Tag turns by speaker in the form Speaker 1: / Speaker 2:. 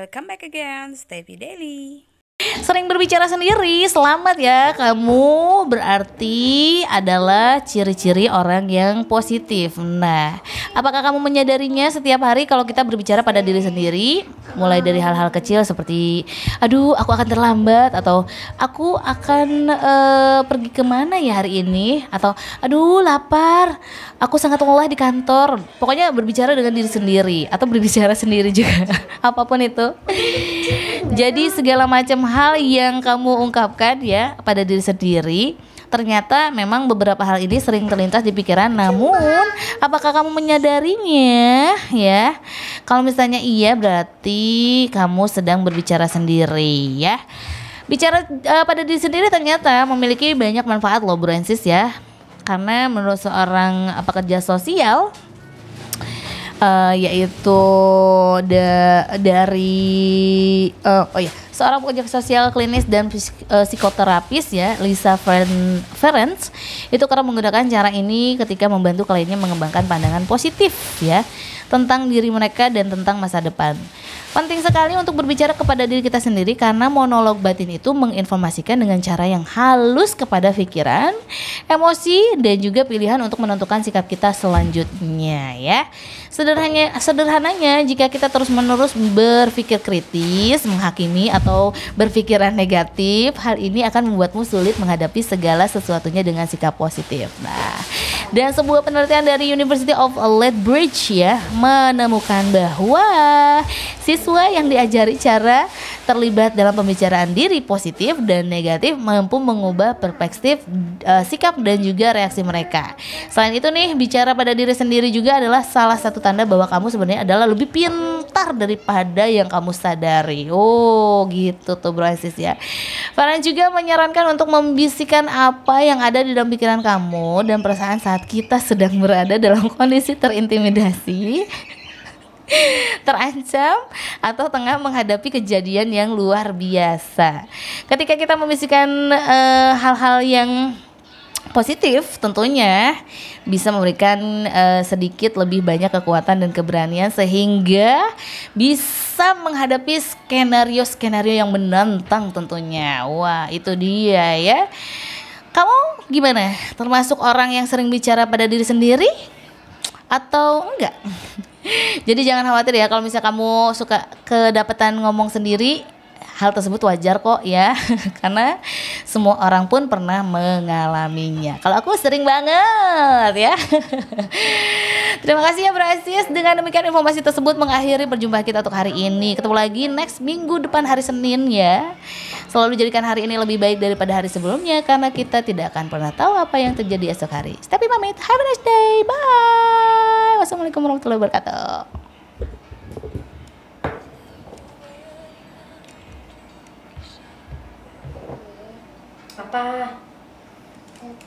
Speaker 1: Welcome back again, Stevie Daily.
Speaker 2: Sering berbicara sendiri, selamat ya kamu berarti adalah ciri-ciri orang yang positif. Nah, apakah kamu menyadarinya setiap hari kalau kita berbicara pada diri sendiri, mulai dari hal-hal kecil seperti, aduh aku akan terlambat atau aku akan uh, pergi ke mana ya hari ini atau aduh lapar, aku sangat lelah di kantor. Pokoknya berbicara dengan diri sendiri atau berbicara sendiri juga, apa pun itu. Jadi segala macam hal yang kamu ungkapkan ya pada diri sendiri ternyata memang beberapa hal ini sering terlintas di pikiran. Namun apakah kamu menyadarinya ya? Kalau misalnya iya berarti kamu sedang berbicara sendiri ya. Bicara uh, pada diri sendiri ternyata memiliki banyak manfaat loh Bransis ya. Karena menurut seorang pekerja sosial uh, yaitu da dari uh, oh ya seorang pekerja sosial klinis dan uh, psikoterapis ya Lisa Ferenc itu kerap menggunakan cara ini ketika membantu kliennya mengembangkan pandangan positif ya tentang diri mereka dan tentang masa depan. Penting sekali untuk berbicara kepada diri kita sendiri karena monolog batin itu menginformasikan dengan cara yang halus kepada pikiran, emosi dan juga pilihan untuk menentukan sikap kita selanjutnya ya. Sederhananya sederhananya jika kita terus-menerus berpikir kritis, menghakimi atau berpikiran negatif, hal ini akan membuatmu sulit menghadapi segala sesuatunya dengan sikap positif. Nah, dan sebuah penelitian dari University of Lethbridge ya menemukan bahwa siswa yang diajari cara terlibat dalam pembicaraan diri positif dan negatif mampu mengubah perspektif uh, sikap dan juga reaksi mereka. Selain itu nih, bicara pada diri sendiri juga adalah salah satu tanda bahwa kamu sebenarnya adalah lebih pintar daripada yang kamu sadari. Oh, gitu tuh Bro Asis ya. Farhan juga menyarankan untuk membisikkan apa yang ada di dalam pikiran kamu dan perasaan saat kita sedang berada dalam kondisi terintimidasi terancam atau tengah menghadapi kejadian yang luar biasa. Ketika kita membisikkan uh, hal-hal yang positif tentunya bisa memberikan uh, sedikit lebih banyak kekuatan dan keberanian sehingga bisa menghadapi skenario-skenario yang menantang tentunya. Wah, itu dia ya. Kamu gimana? Termasuk orang yang sering bicara pada diri sendiri atau enggak? Jadi jangan khawatir ya kalau misalnya kamu suka kedapatan ngomong sendiri hal tersebut wajar kok ya. Karena semua orang pun pernah mengalaminya. Kalau aku sering banget ya. Terima kasih ya Brasis dengan demikian informasi tersebut mengakhiri perjumpaan kita untuk hari ini. Ketemu lagi next minggu depan hari Senin ya. Selalu jadikan hari ini lebih baik daripada hari sebelumnya karena kita tidak akan pernah tahu apa yang terjadi esok hari. Tapi pamit. Have a nice day. Bye. Wassalamualaikum warahmatullahi wabarakatuh
Speaker 3: apa